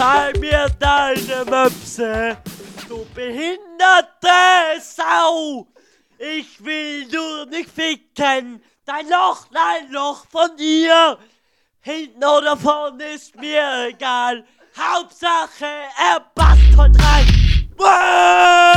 Zeig mir deine Möpse, du behinderte Sau! Ich will nur nicht ficken, dein Loch, dein Loch von dir! Hinten oder vorne ist mir egal, Hauptsache er passt heute rein! Bäh!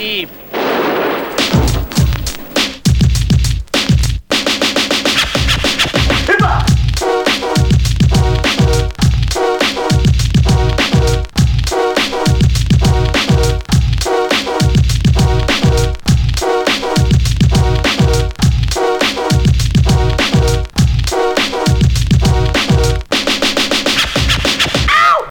sheep.